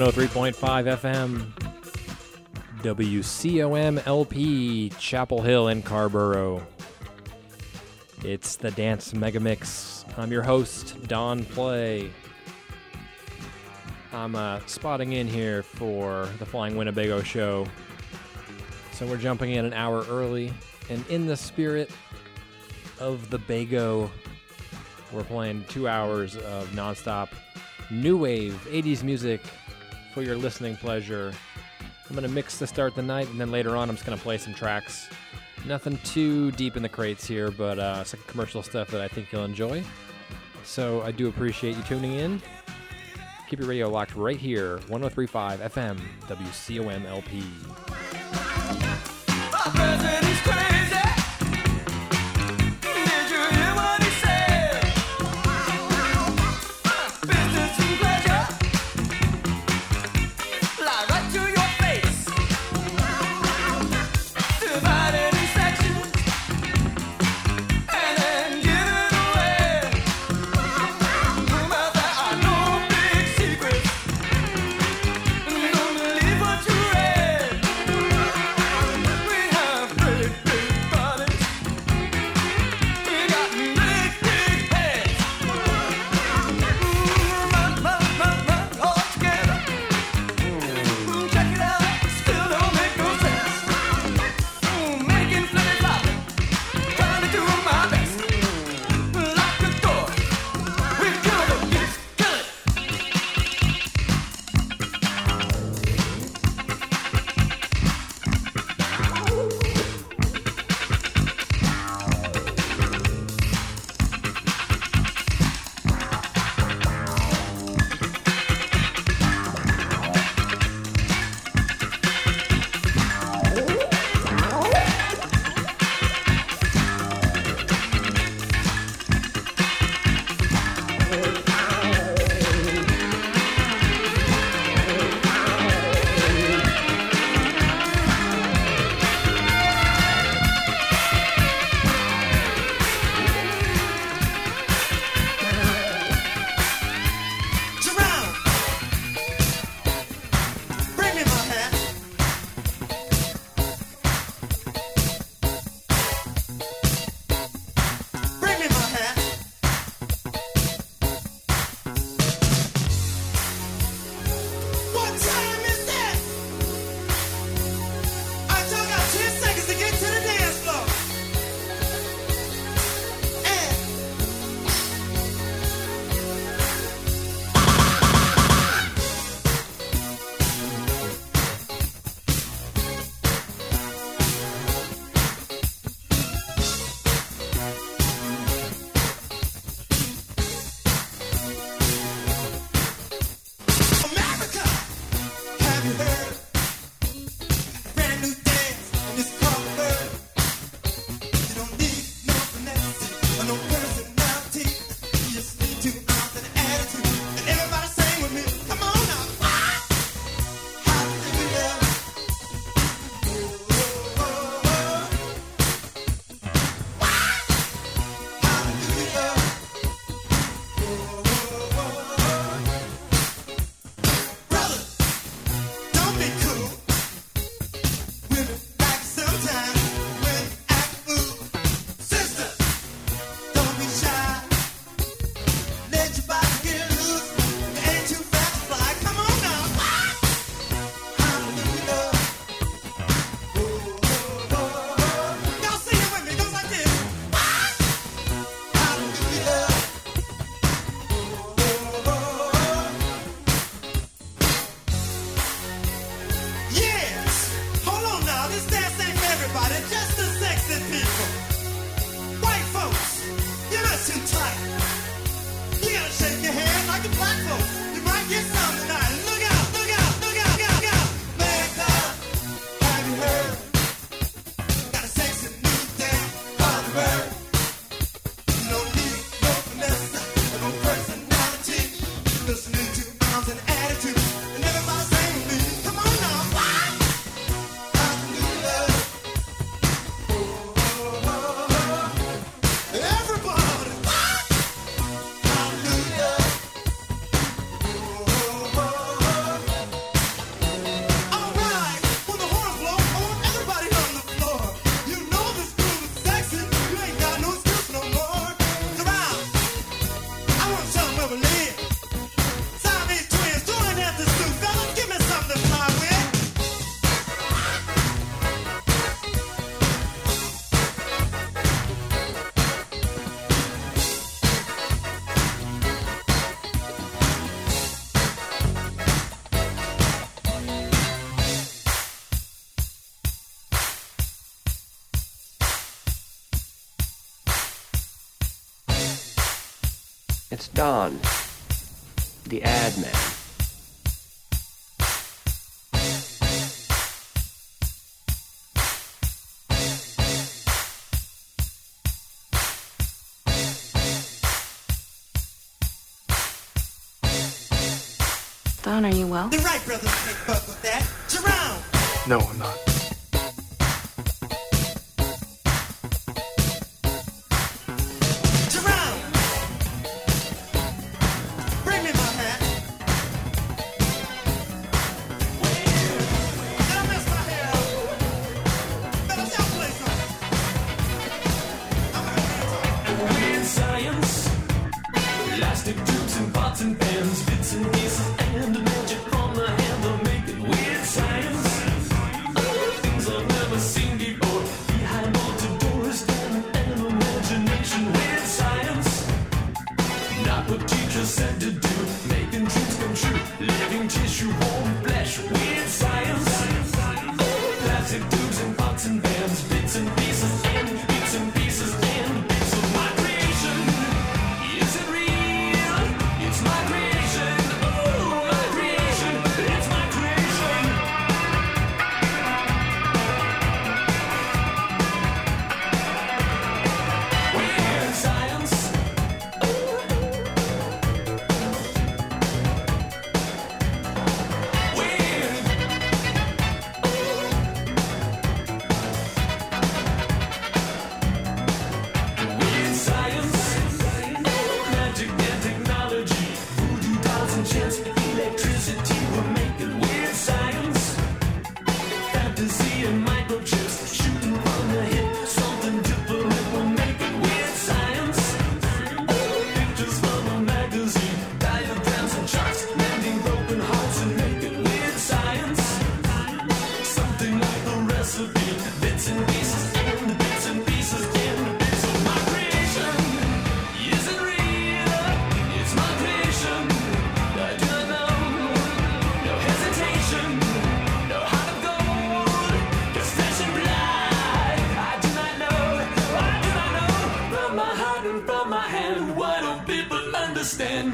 103.5 FM, WCOM LP, Chapel Hill in Carrboro. It's the Dance Megamix. I'm your host, Don Play. I'm uh, spotting in here for the Flying Winnebago show. So we're jumping in an hour early, and in the spirit of the Bago, we're playing two hours of nonstop new wave 80s music for your listening pleasure. I'm going to mix to start the night, and then later on, I'm just going to play some tracks. Nothing too deep in the crates here, but uh, some commercial stuff that I think you'll enjoy. So I do appreciate you tuning in. Keep your radio locked right here, 1035 FM, WCOM Don, the ad man. Don, are you well? The right brothers.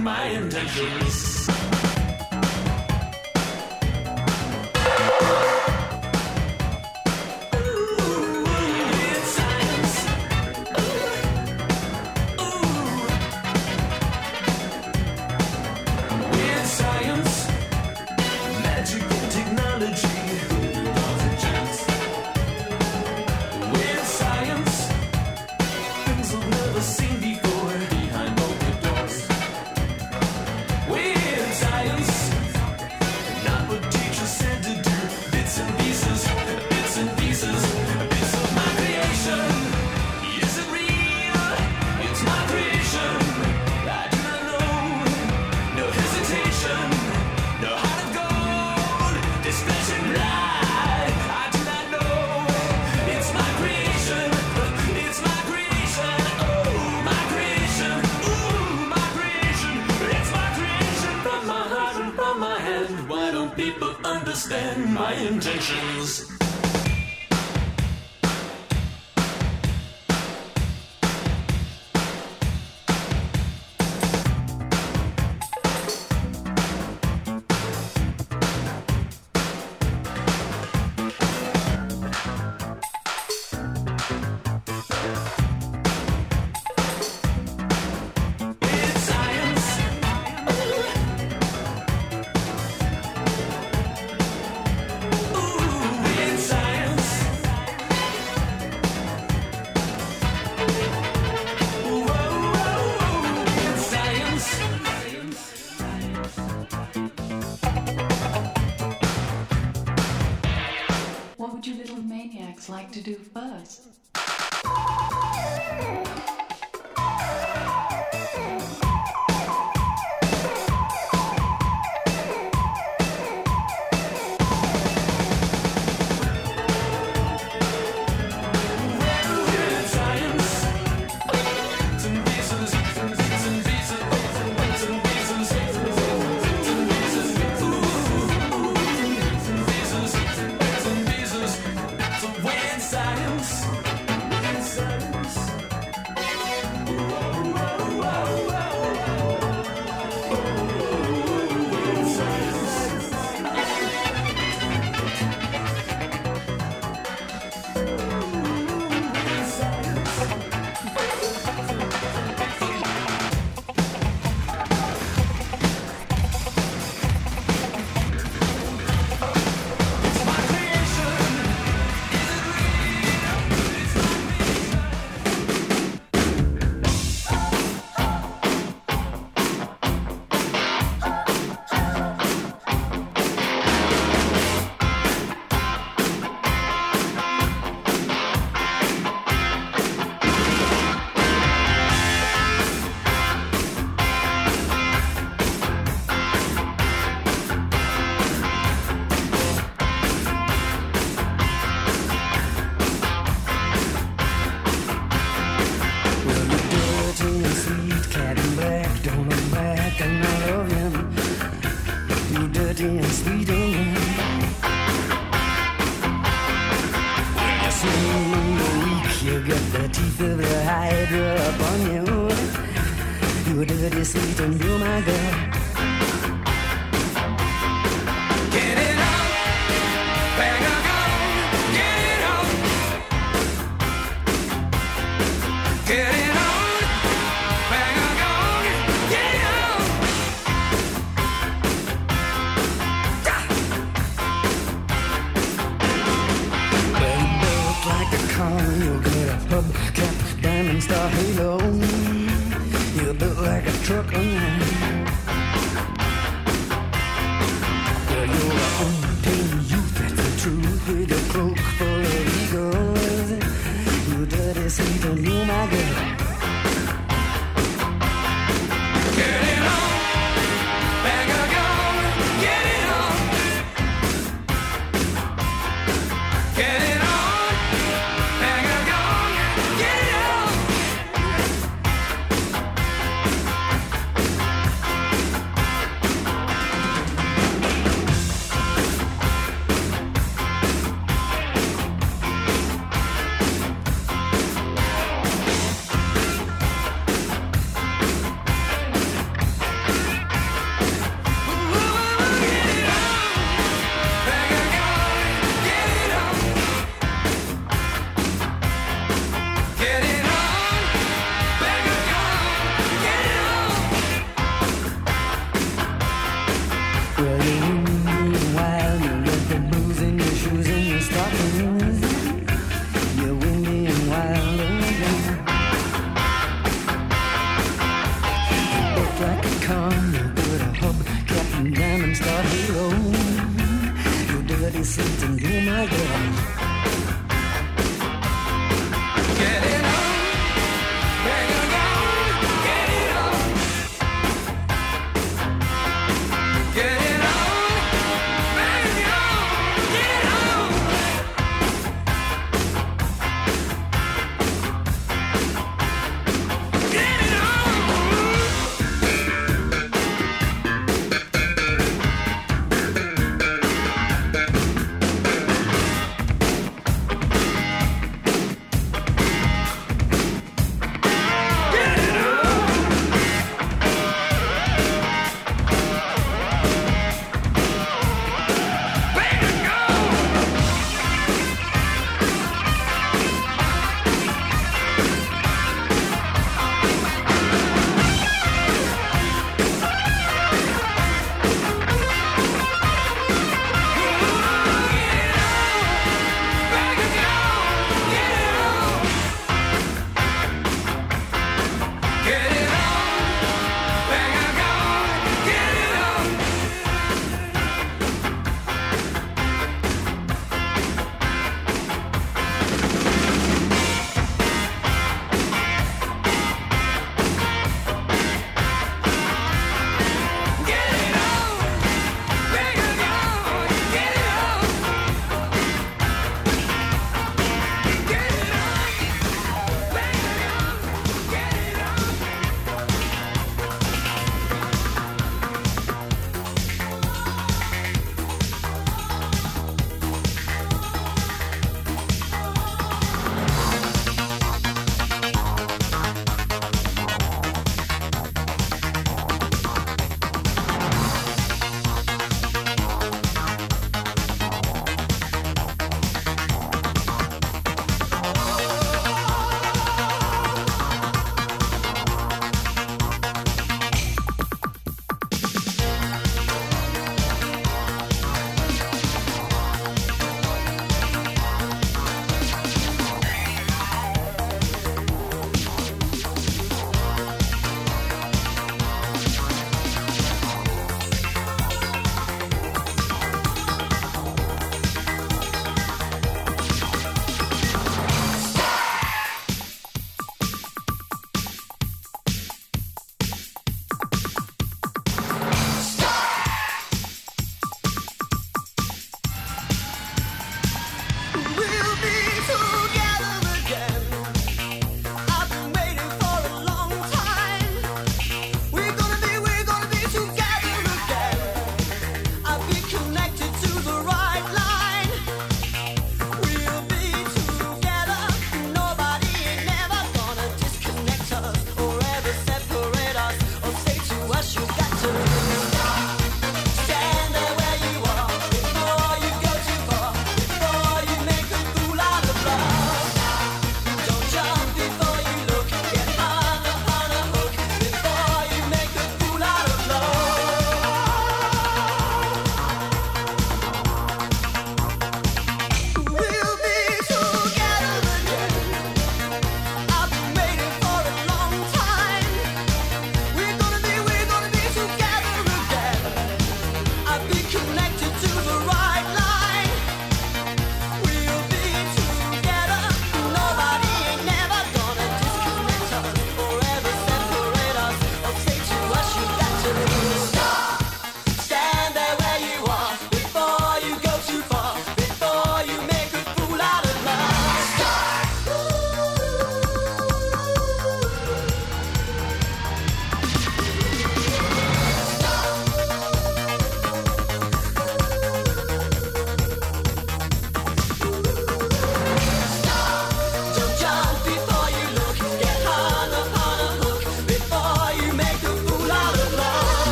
my intentions. with the teeth of the hydra upon you. you're dirty, sweet, and you're my girl. took a nap.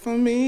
For me.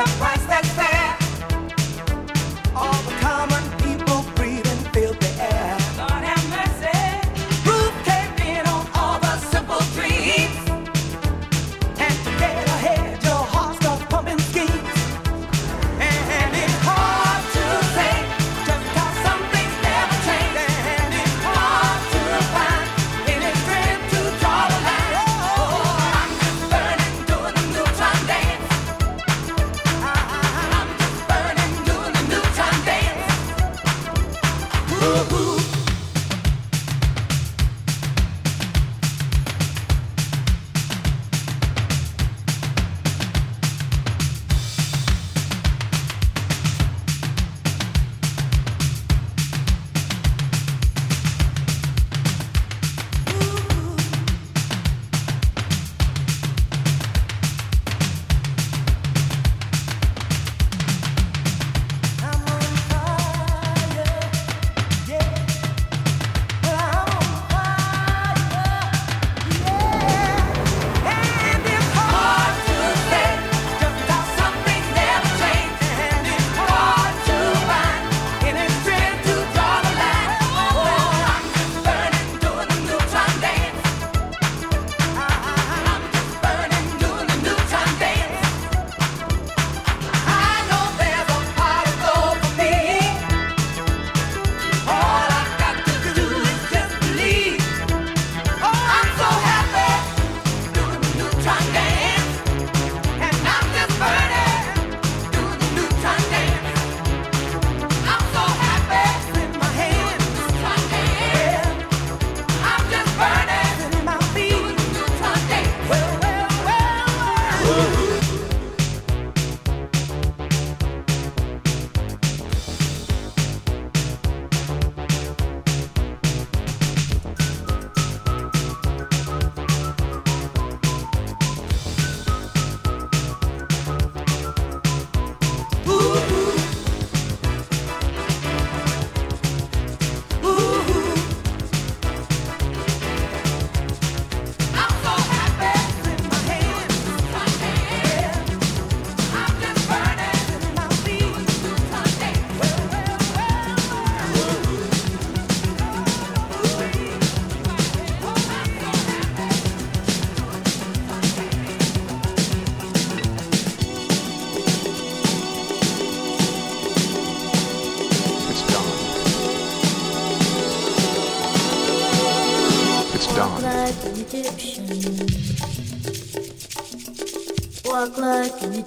A price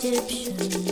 like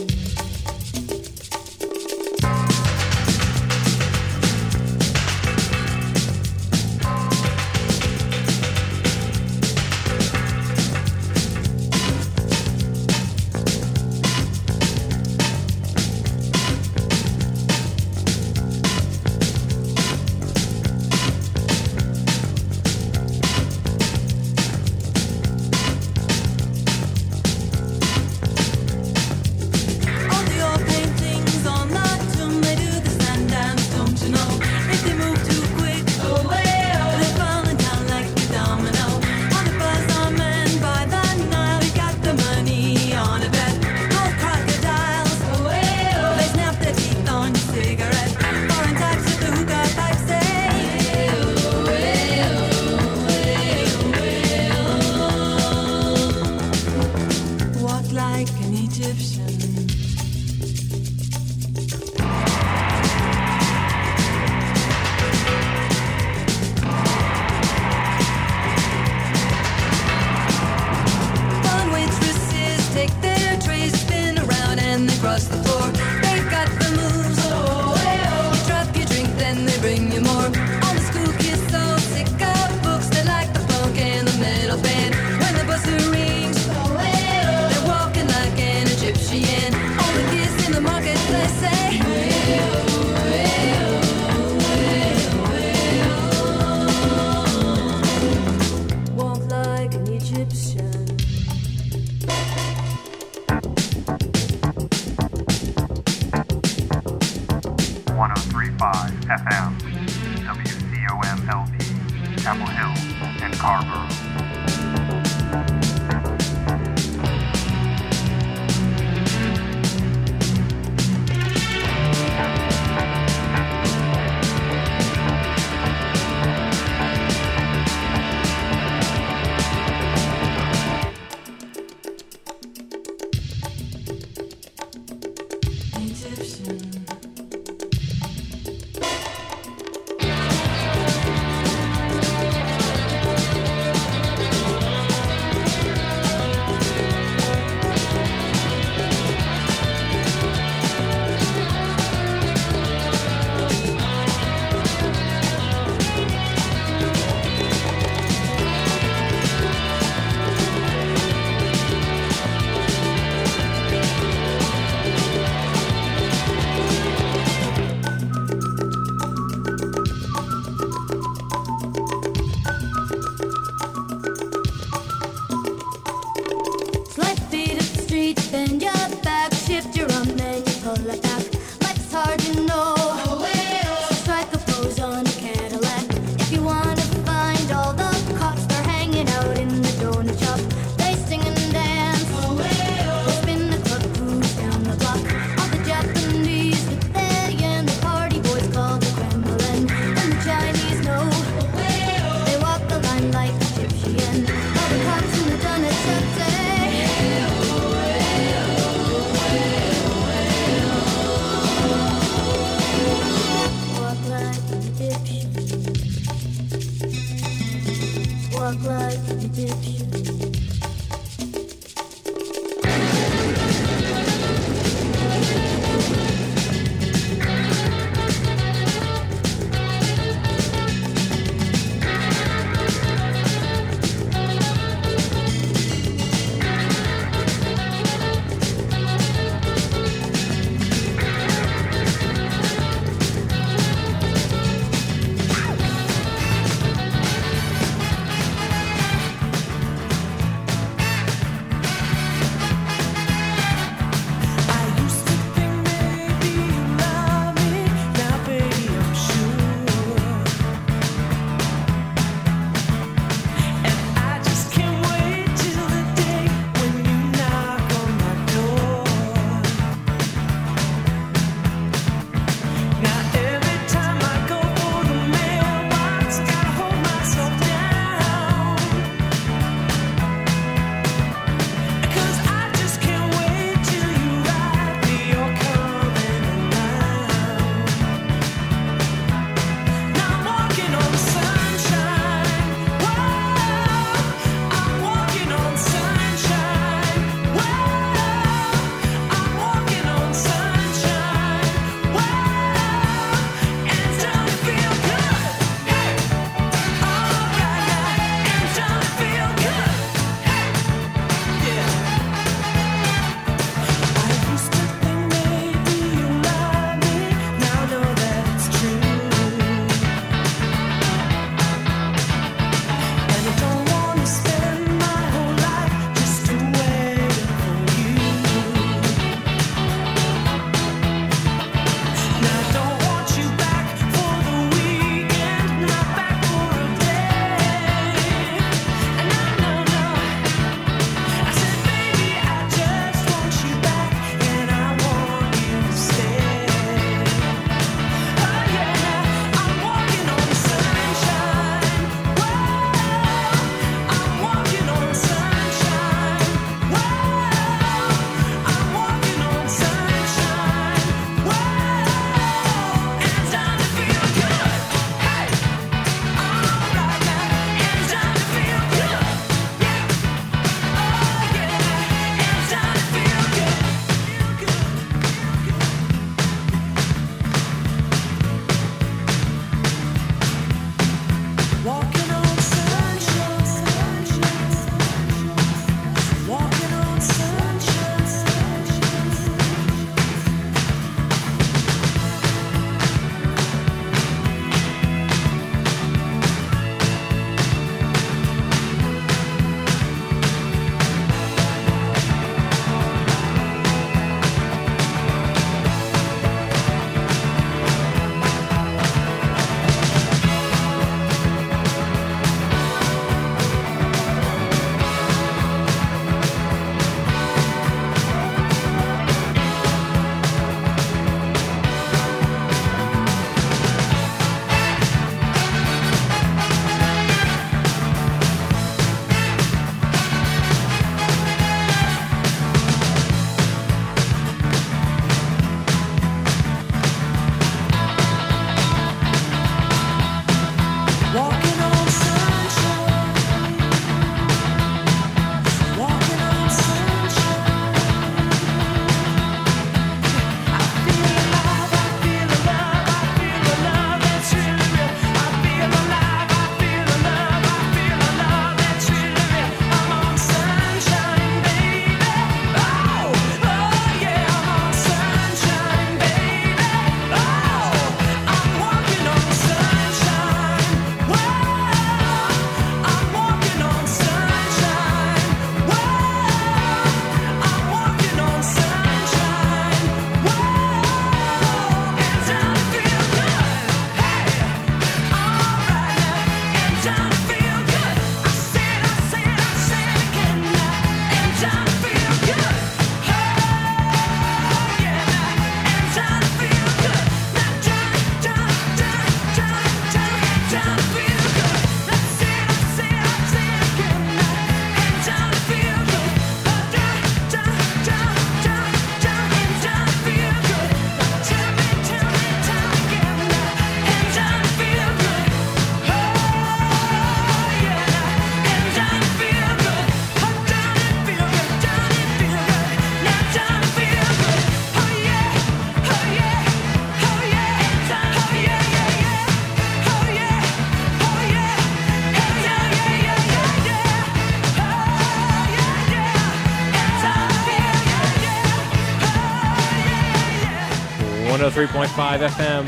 103.5 FM,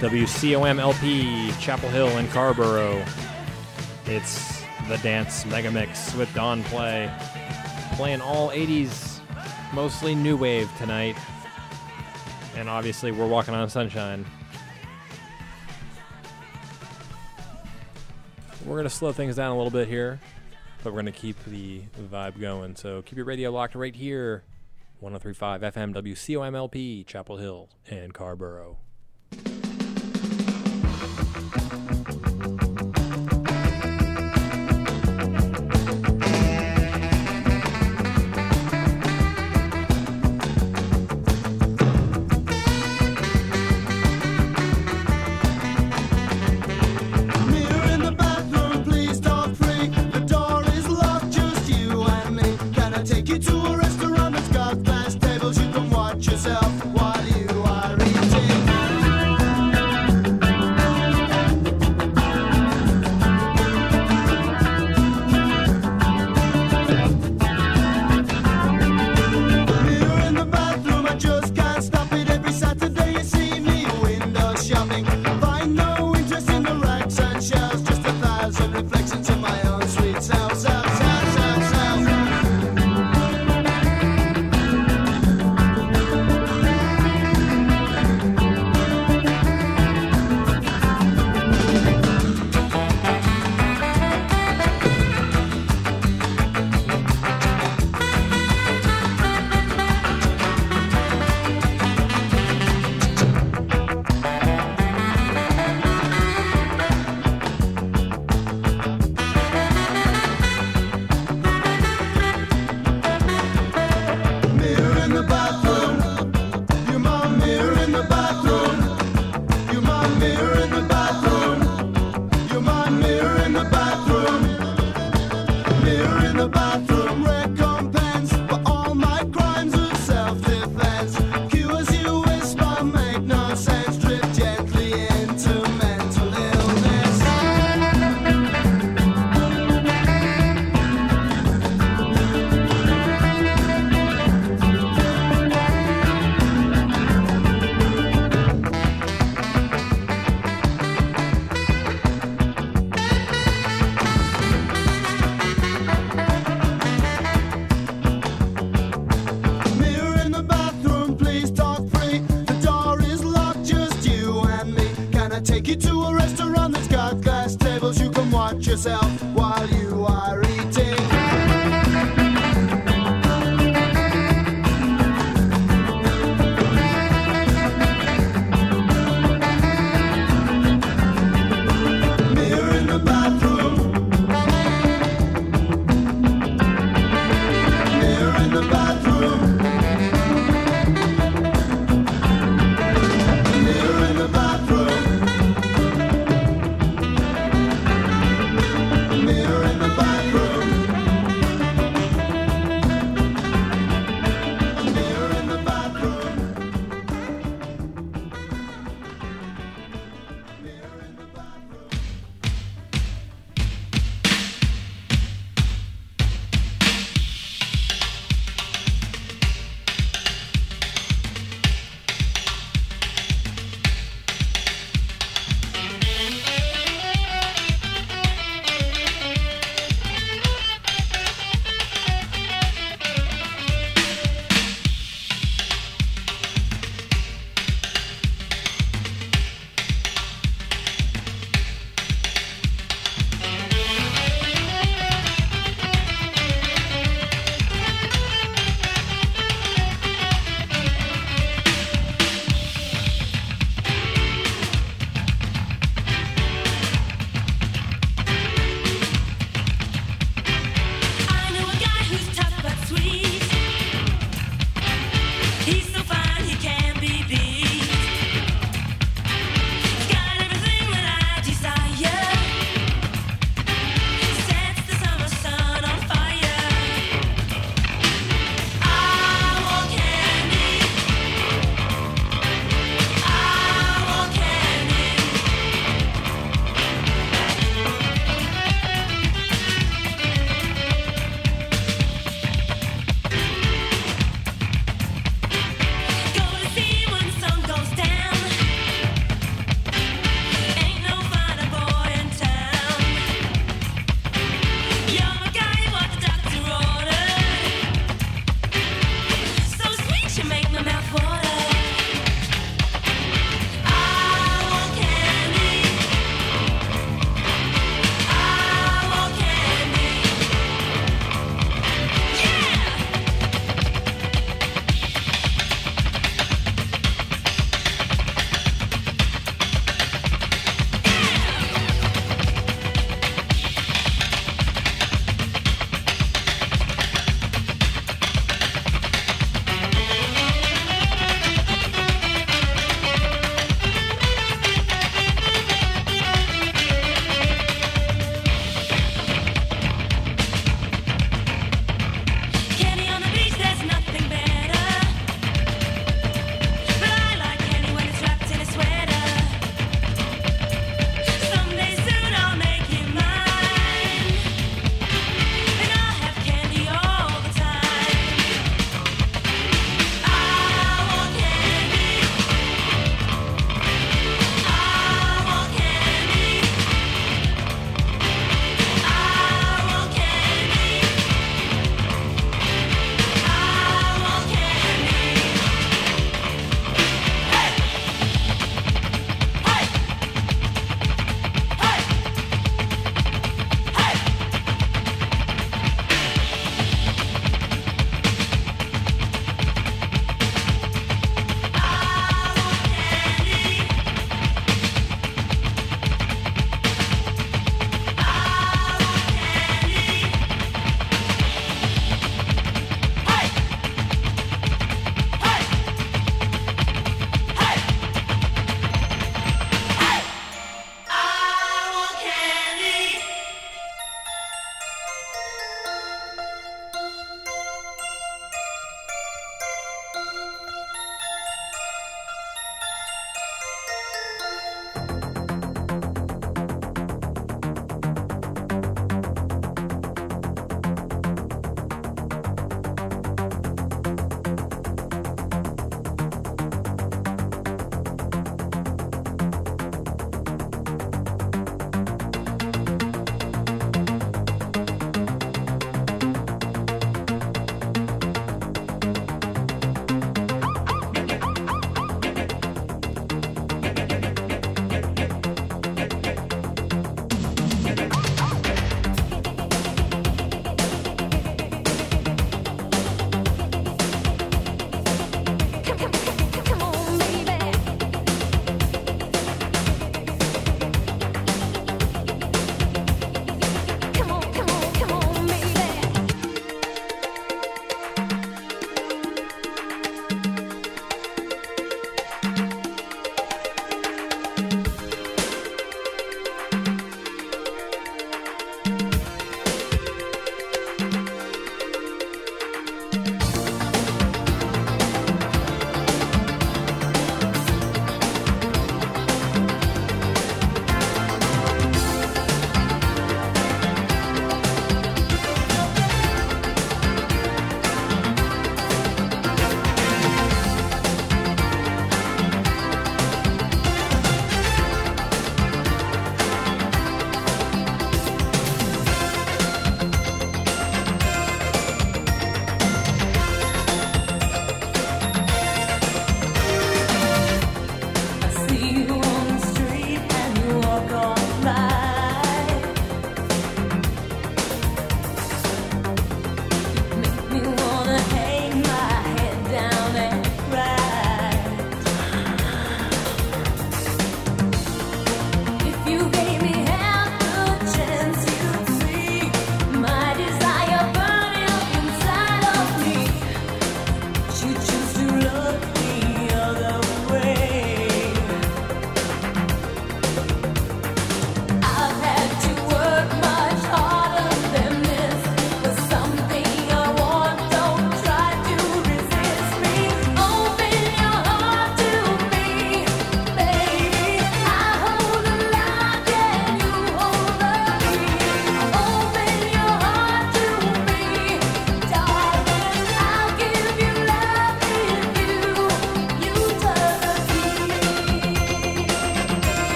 WCOMLP, Chapel Hill and Carrboro. It's the Dance Mega Mix with Don Play. Playing all 80s, mostly new wave tonight. And obviously, we're walking on sunshine. We're going to slow things down a little bit here, but we're going to keep the vibe going. So keep your radio locked right here. 1035 FM WCOMLP, Chapel Hill, and Carrboro.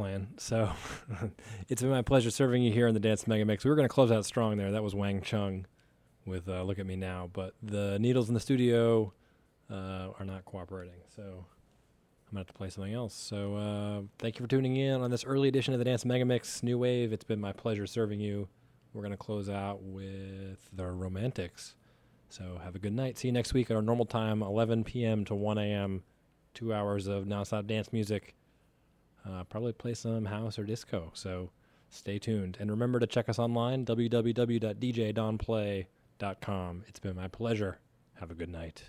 Playing. So it's been my pleasure serving you here in the Dance Mega Mix. We were going to close out strong there. That was Wang Chung with uh, Look at Me Now. But the needles in the studio uh, are not cooperating. So I'm going to have to play something else. So uh, thank you for tuning in on this early edition of the Dance Mega Mix New Wave. It's been my pleasure serving you. We're going to close out with the Romantics. So have a good night. See you next week at our normal time, 11 p.m. to 1 a.m. Two hours of nonstop dance music. Uh, probably play some house or disco. So stay tuned. And remember to check us online, www.djdonplay.com. It's been my pleasure. Have a good night.